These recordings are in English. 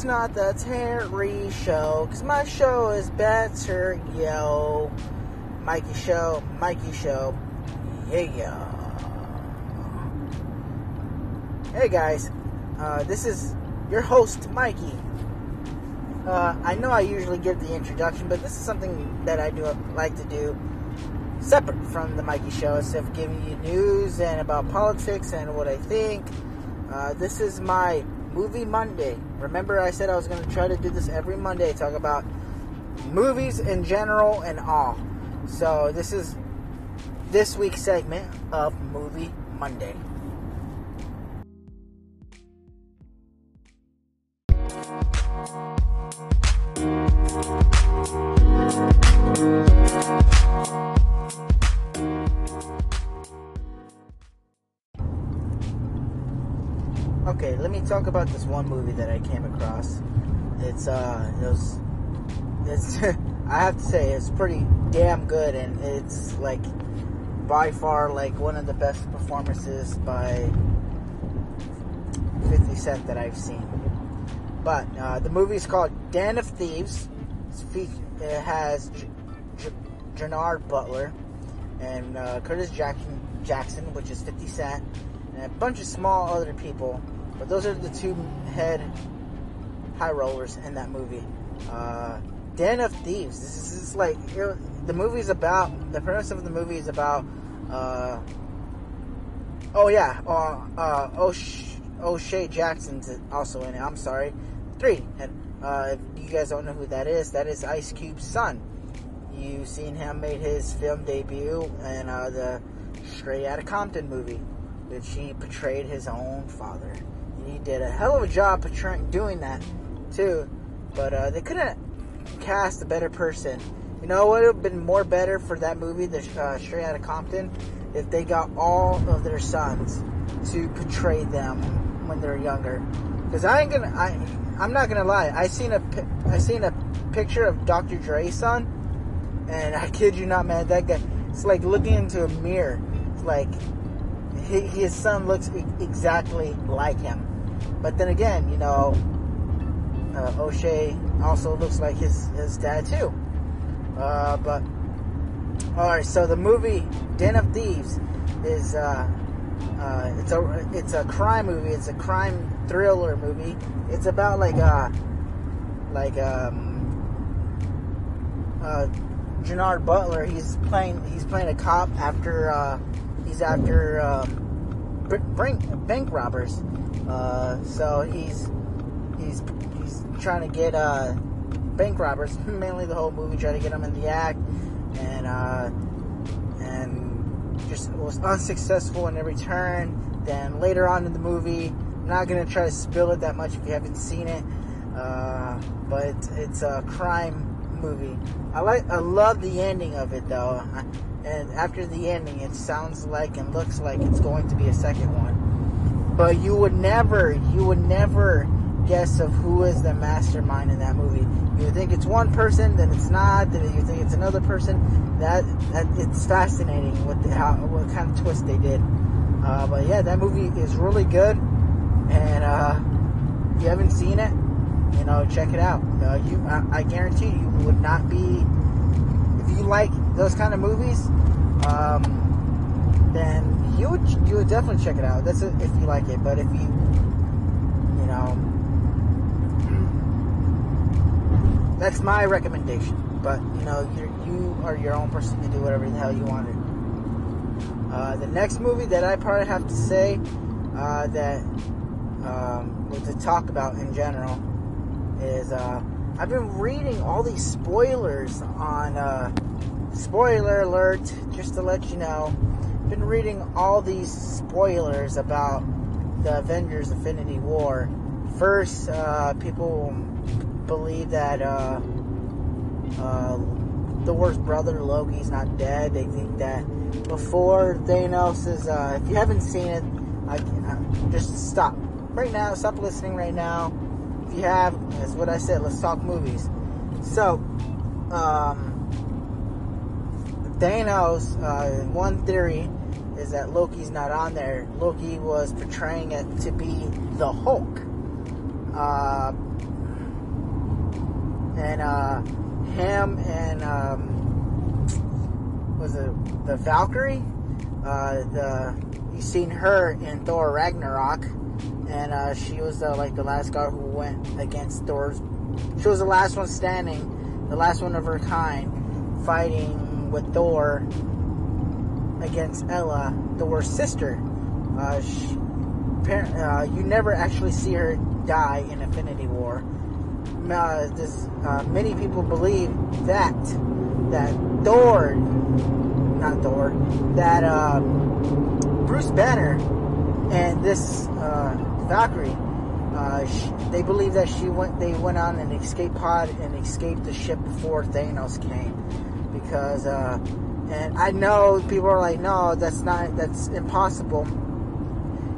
It's not the Terry Show, because my show is better, yo. Mikey Show, Mikey Show, yeah. Hey guys, uh, this is your host, Mikey. Uh, I know I usually give the introduction, but this is something that I do like to do separate from the Mikey Show instead of giving you news and about politics and what I think. Uh, this is my movie Monday. Remember, I said I was going to try to do this every Monday, talk about movies in general and all. So, this is this week's segment of Movie Monday. Talk about this one movie that I came across. It's uh, it was, it's I have to say it's pretty damn good, and it's like by far like one of the best performances by 50 Cent that I've seen. But uh, the movie is called Den of Thieves. It has J- J- Butler and uh, Curtis Jackson, Jackson, which is 50 Cent, and a bunch of small other people. But those are the two head high rollers in that movie. Uh, Den of Thieves. This is, this is like know, the movie's about. The premise of the movie is about. Uh, oh yeah, uh, uh, O'Sh- O'Shea Jackson's also in it. I'm sorry, three. Uh, if you guys don't know who that is, that is Ice Cube's son. You've seen him made his film debut in uh, the Straight Outta Compton movie, which he portrayed his own father. Did a hell of a job portraying doing that too, but uh, they couldn't cast a better person. You know what would have been more better for that movie, the uh, Straight Outta Compton, if they got all of their sons to portray them when they're younger. Because I ain't gonna, I, I'm not gonna lie. I seen a, I seen a picture of Dr. Dre's son, and I kid you not, man, that guy, it's like looking into a mirror. It's like his son looks exactly like him. But then again, you know, uh, O'Shea also looks like his his dad too. Uh, but all right, so the movie Den of Thieves is uh, uh, it's a it's a crime movie. It's a crime thriller movie. It's about like uh like um uh Gerard Butler. He's playing he's playing a cop after uh, he's after um, bank bank robbers. Uh, so he's he's he's trying to get uh, bank robbers. Mainly the whole movie, trying to get them in the act, and uh, and just was unsuccessful in every turn. Then later on in the movie, I'm not gonna try to spill it that much if you haven't seen it, uh, but it's a crime movie. I like I love the ending of it though, and after the ending, it sounds like and looks like it's going to be a second one but you would never, you would never guess of who is the mastermind in that movie. You think it's one person, then it's not. Then you think it's another person. That, that it's fascinating what the, how what kind of twist they did. Uh, but yeah, that movie is really good, and uh, if you haven't seen it, you know, check it out. Uh, you, I, I, guarantee you would not be if you like those kind of movies. Um, then you would you would definitely check it out. That's if you like it. But if you you know that's my recommendation. But you know you you are your own person to do whatever the hell you want to. Uh, the next movie that I probably have to say uh, that um, to talk about in general is uh, I've been reading all these spoilers on. Uh, spoiler alert! Just to let you know been reading all these spoilers about the Avengers Infinity War. First, uh, people believe that uh, uh, Thor's brother Loki's not dead. They think that before Thanos is. Uh, if you haven't seen it, I, I, just stop right now. Stop listening right now. If you have, that's what I said. Let's talk movies. So, um, Thanos. Uh, one theory is that Loki's not on there. Loki was portraying it to be the Hulk. Uh, and uh, him and um, was it the Valkyrie? Uh, the you seen her in Thor Ragnarok, and uh, she was the, like the last guy who went against Thor's. She was the last one standing, the last one of her kind, fighting with Thor against Hela, Thor's sister. Uh, she, uh, you never actually see her die in Infinity War. Uh, this, uh, many people believe that that Thor, not Thor, that uh, Bruce Banner and this uh, Valkyrie, uh, she, they believe that she went, they went on an escape pod and escaped the ship before Thanos came, because and I know people are like, no, that's not, that's impossible.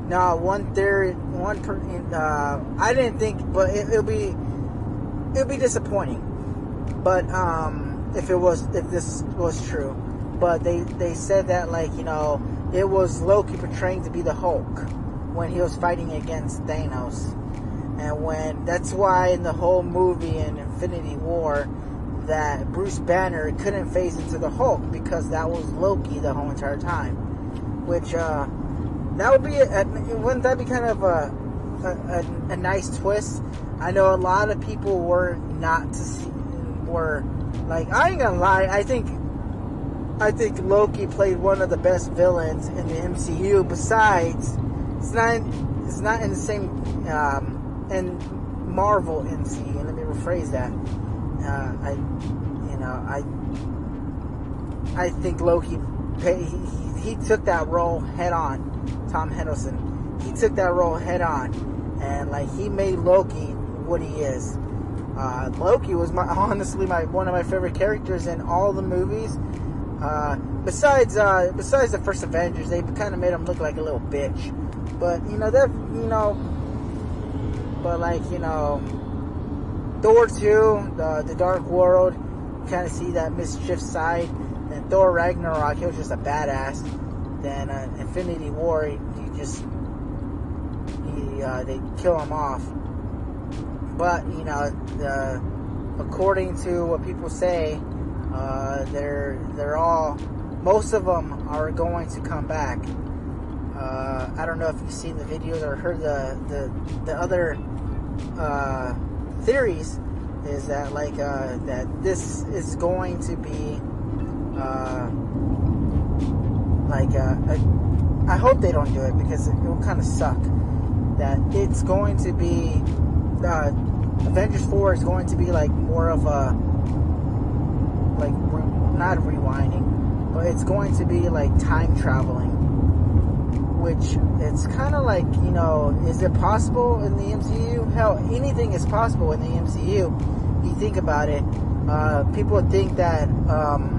No, one theory, one per, uh, I didn't think, but it, will be, it'll be disappointing. But um, if it was, if this was true, but they they said that like you know it was Loki portraying to be the Hulk when he was fighting against Thanos, and when that's why in the whole movie in Infinity War that Bruce Banner couldn't phase into the Hulk because that was Loki the whole entire time. Which, uh, that would be, a, wouldn't that be kind of a, a, a, nice twist? I know a lot of people were not to see, were, like, I ain't gonna lie, I think, I think Loki played one of the best villains in the MCU besides, it's not, it's not in the same, um, in Marvel MCU, let me rephrase that uh, I, you know, I, I think Loki, he, he, took that role head on. Tom Hiddleston, he took that role head on, and like he made Loki what he is. Uh, Loki was my honestly my one of my favorite characters in all the movies. Uh, besides uh, besides the first Avengers, they kind of made him look like a little bitch. But you know that you know, but like you know, Thor 2, the, the Dark World, kind of see that mischief side. Then Thor Ragnarok, he was just a badass. Then uh, Infinity War, he, just he uh, they kill him off. But you know, the, according to what people say, uh, they're they're all most of them are going to come back. Uh, I don't know if you've seen the videos or heard the the the other uh, theories is that like uh, that this is going to be uh, like uh, I hope they don't do it because it, will kind of suck. That it's going to be uh, Avengers Four is going to be like more of a like re- not rewinding, but it's going to be like time traveling which it's kind of like, you know, is it possible in the MCU? Hell, anything is possible in the MCU. You think about it. Uh, people think that um,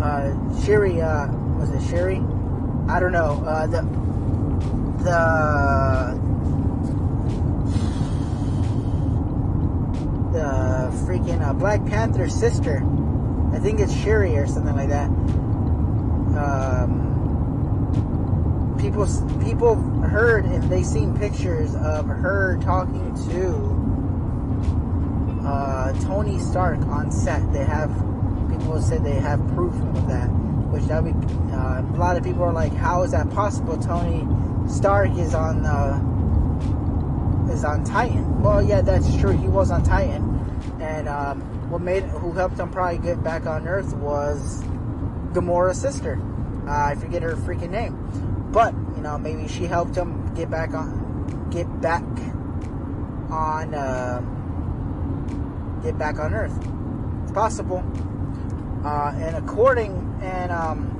uh, uh, was it Shuri? I don't know. Uh, the the the freaking uh, Black Panther sister. I think it's Shuri or something like that. Um, people people heard and they seen pictures of her talking to uh, Tony Stark on set. They have people said they have proof of that, which that be uh, a lot of people are like, how is that possible? Tony Stark is on uh, is on Titan. Well, yeah, that's true. He was on Titan, and um, what made who helped him probably get back on Earth was Gamora's sister. Uh, I forget her freaking name but you know, maybe she helped him get back on, get back on, uh, get back on Earth. It's possible. Uh, and according and um,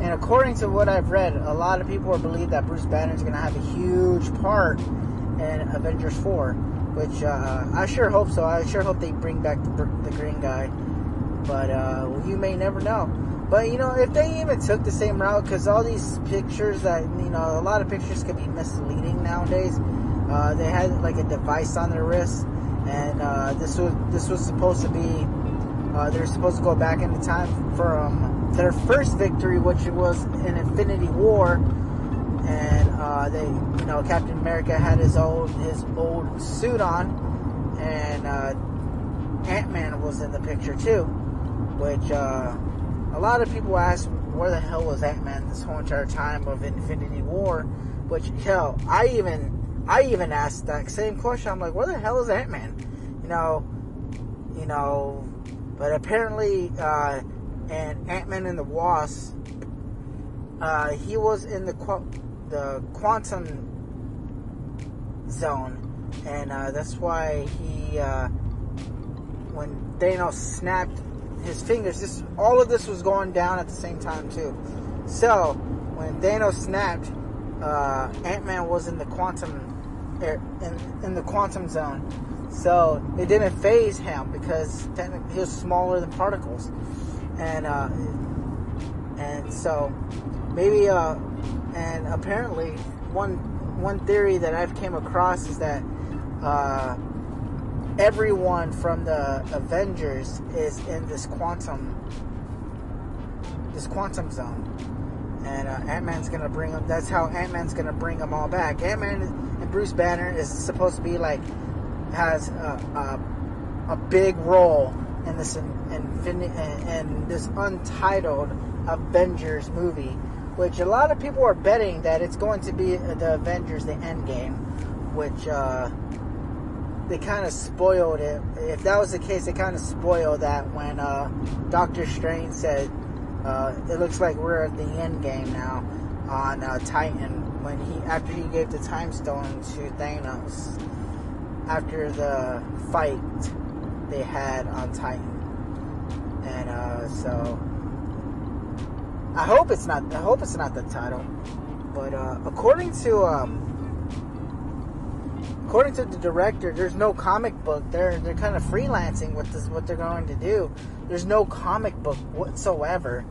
and according to what I've read, a lot of people believe that Bruce Banner is going to have a huge part in Avengers 4, which uh, I sure hope so. I sure hope they bring back the, the green guy, but uh, you may never know. But you know, if they even took the same route, because all these pictures that you know, a lot of pictures can be misleading nowadays. Uh, they had like a device on their wrist, and uh, this was this was supposed to be Uh, they're supposed to go back into time from their first victory, which was in Infinity War, and uh, they, you know, Captain America had his old his old suit on, and uh, Ant Man was in the picture too, which uh, a lot of people ask where the hell was Ant Man this whole entire time of Infinity War, which hell, I even I even asked that same question. I'm like, where the hell is Ant Man? You know, you know, but apparently, uh, and Ant Man and the Wasp, uh, he was in the qu- the quantum zone, and uh, that's why he, uh, when Thanos snapped his fingers, this all of this was going down at the same time too. So when Thanos snapped, uh, Ant Man was in the quantum in, in the quantum zone so it didn't phase him because he was smaller than particles, and uh, and so maybe uh, and apparently one one theory that I've came across is that uh, everyone from the Avengers is in this quantum this quantum zone, and uh, Ant Man's gonna bring them. That's how Ant Man's gonna bring them all back. Ant Man and Bruce Banner is supposed to be like has a, a, a big role in this in, in, in, this untitled Avengers movie, which a lot of people are betting that it's going to be the Avengers: The Endgame, which uh, they kind of spoiled it. If that was the case, they kind of spoiled that when uh, Doctor Strange said, uh, "It looks like we're at the end game now on uh, Titan." When he after he gave the time stone to Thanos after the fight they had on Titan. And uh, so I hope it's not I hope it's not the title. But uh, according to um, according to the director, there's no comic book. They're they're kind of freelancing with this what they're going to do. There's no comic book whatsoever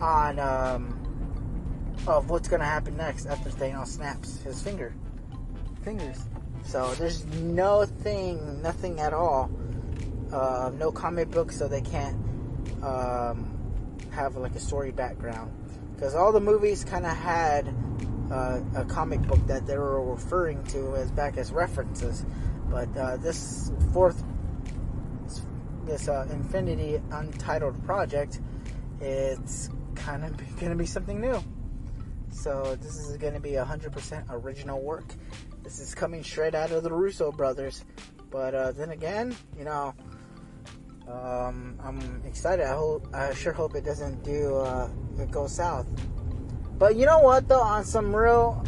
on um, of what's going to happen next after Thanos snaps his finger fingers. So there's no thing, nothing at all. Uh, no comic book, so they can't um, have like a story background. Because all the movies kind of had uh, a comic book that they were referring to as back as references. But uh, this fourth, this uh, Infinity Untitled project, it's kind of going to be something new. So this is going to be 100% original work. This is coming straight out of the Russo brothers. But uh, then again, you know, um, I'm excited. I hope, I sure hope it doesn't do uh, it go south. But you know what though? On some real,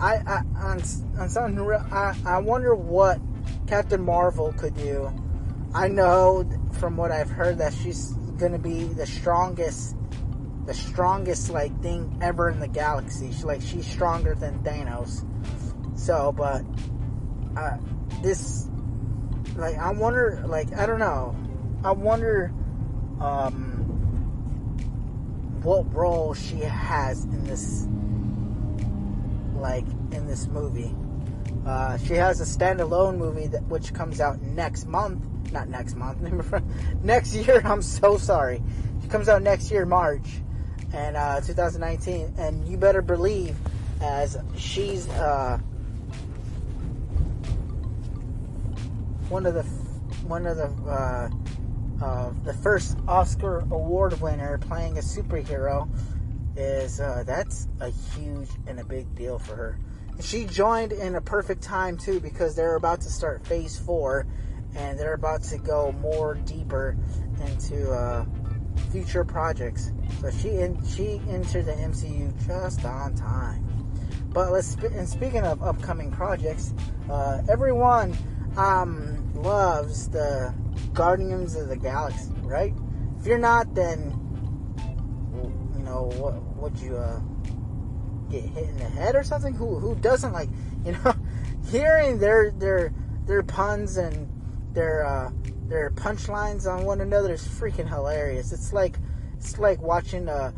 I, I on on some real, I, I wonder what Captain Marvel could do. I know from what I've heard that she's gonna be the strongest, the strongest like thing ever in the galaxy. She, like she's stronger than Thanos. So, but uh, this, like, I wonder, like, I don't know. I wonder um, what role she has in this, like, in this movie. Uh, she has a standalone movie that which comes out next month. Not next month. next year. I'm so sorry. She comes out next year, March, and uh, 2019. And you better believe, as she's uh, one of the one of the uh, uh, the first Oscar award winner playing a superhero is uh, that's a huge and a big deal for her. And she joined in a perfect time too because they're about to start Phase Four, and they're about to go more deeper into uh, future projects. So she in, she entered the MCU just on time. But let's and speaking of upcoming projects, uh, everyone um, loves the Guardians of the Galaxy, right? If you're not, then you know what? Would you uh, get hit in the head or something? Who who doesn't like you know hearing their their their puns and their uh, their punchlines on one another is freaking hilarious. It's like it's like watching a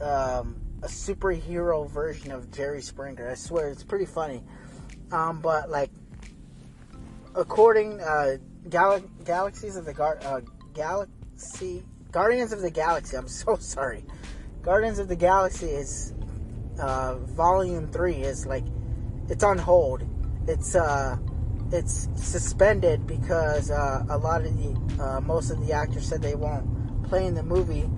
um, a superhero version of Jerry Springer. I swear it's pretty funny. Um, but like according uh, Gal- Galaxies of the Gar- uh, Galaxy, Guardians of the Galaxy. I'm so sorry. Guardians of the Galaxy is uh, Volume Three is like it's on hold. It's uh, it's suspended because uh, a lot of the uh, most of the actors said they won't play in the movie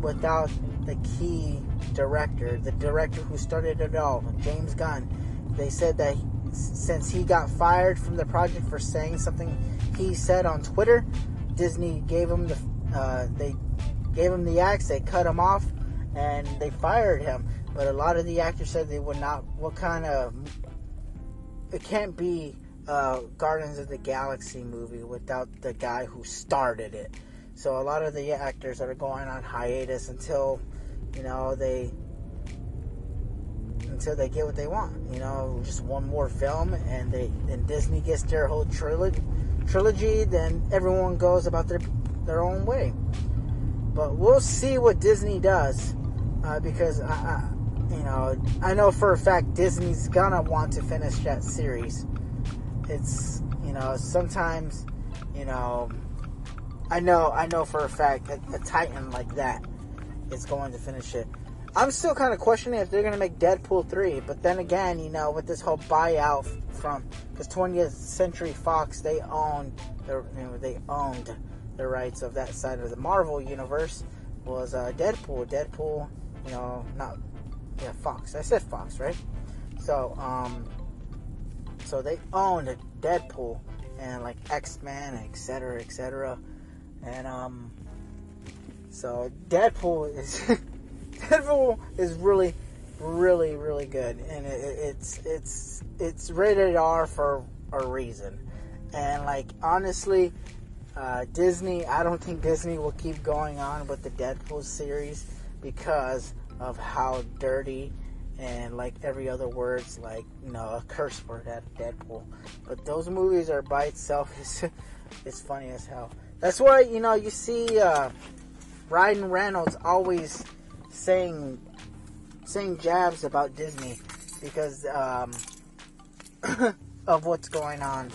without the key director, the director who started it all, James Gunn. They said that since he got fired from the project for saying something he said on Twitter, Disney gave him the uh, they gave him the axe, they cut him off, and they fired him. But a lot of the actors said they would not. What kind of it can't be a Guardians of the Galaxy movie without the guy who started it. So a lot of the actors are going on hiatus until you know they until they get what they want. You know, just one more film, and they and Disney gets their whole trilogy. Trilogy, then everyone goes about their their own way. But we'll see what Disney does, uh, because I, I, you know, I know for a fact Disney's gonna want to finish that series. It's you know sometimes, you know, I know I know for a fact a, a Titan like that is going to finish it. I'm still kind of questioning if they're going to make Deadpool 3, but then again, you know, with this whole buyout from because 20th Century Fox, they owned the you know, they owned the rights of that side of the Marvel universe was uh, Deadpool. Deadpool, you know, not yeah, Fox. I said Fox, right? So, um, so they owned Deadpool and like X Men, etc., etc., and um, so Deadpool is Deadpool is really, really, really good, and it, it's it's it's rated R for a reason. And like honestly, uh, Disney, I don't think Disney will keep going on with the Deadpool series because of how dirty and like every other word's like you know a curse word at Deadpool. But those movies are by itself is it's funny as hell. That's why you know you see uh, Ryan Reynolds always saying saying jabs about Disney because um, of what's going on.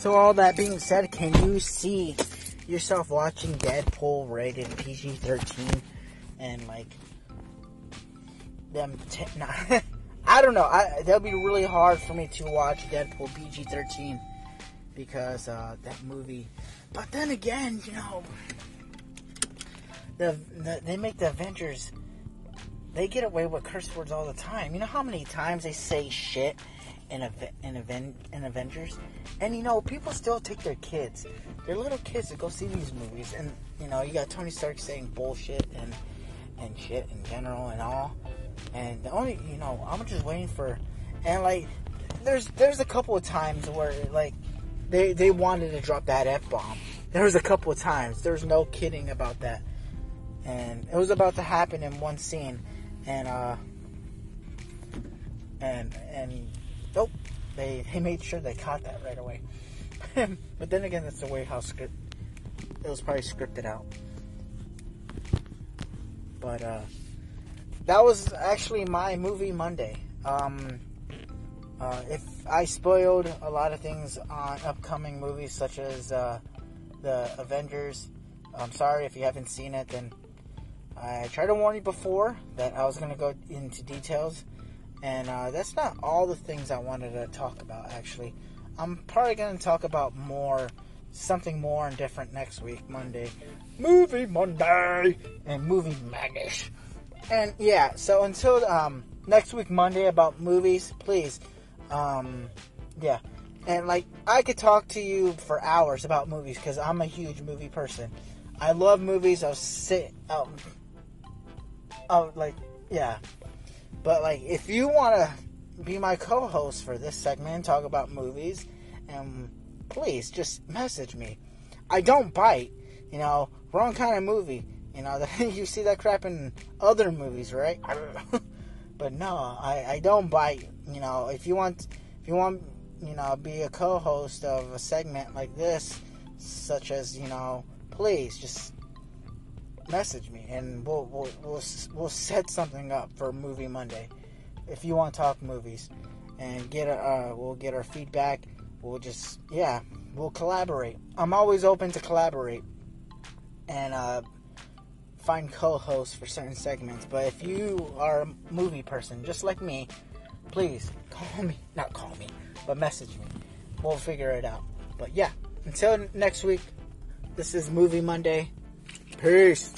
So all that being said, can you see yourself watching Deadpool rated PG-13 and like them? T- nah, I don't know. I, that'll be really hard for me to watch Deadpool PG-13 because uh, that movie. But then again, you know, the, the they make the Avengers. They get away with curse words all the time. You know how many times they say shit in, in, in Avengers. And you know, people still take their kids, their little kids, to go see these movies. And you know, you got Tony Stark saying bullshit and and shit in general and all. And the only, you know, I'm just waiting for, and like, there's there's a couple of times where like they they wanted to drop that f bomb. There was a couple of times. There's no kidding about that, and it was about to happen in one scene, and uh, and and Nope. They they made sure they caught that right away. but then again, that's the way how script it was probably scripted out. But uh, that was actually my movie Monday. Um, uh, if I spoiled a lot of things on upcoming movies such as uh, the Avengers, I'm sorry if you haven't seen it. Then I tried to warn you before that I was going to go into details. And uh, that's not all the things I wanted to talk about, actually. I'm probably going to talk about more, something more and different next week, Monday. Movie Monday! And Movie Madness. And yeah, so until um, next week, Monday, about movies, please, um, yeah. And like, I could talk to you for hours about movies because I'm a huge movie person. I love movies. I'll sit, um, oh, like, yeah. But like, if you want to be my co-host for this segment and talk about movies and please just message me. I don't bite. You know, wrong kind of movie. You know, you see that crap in other movies, right? but no, I, I don't bite. You know, if you want, if you want, you know, be a co-host of a segment like this, such as you know, please just message me and we'll we'll we'll, we'll set something up for Movie Monday. If you want to talk movies and get uh we'll get our feedback. We'll just yeah, we'll collaborate. I'm always open to collaborate and uh find co-hosts for certain segments. But if you are a movie person just like me, please call me, not call me, but message me. We'll figure it out. But yeah, until next week, this is Movie Monday. Peace.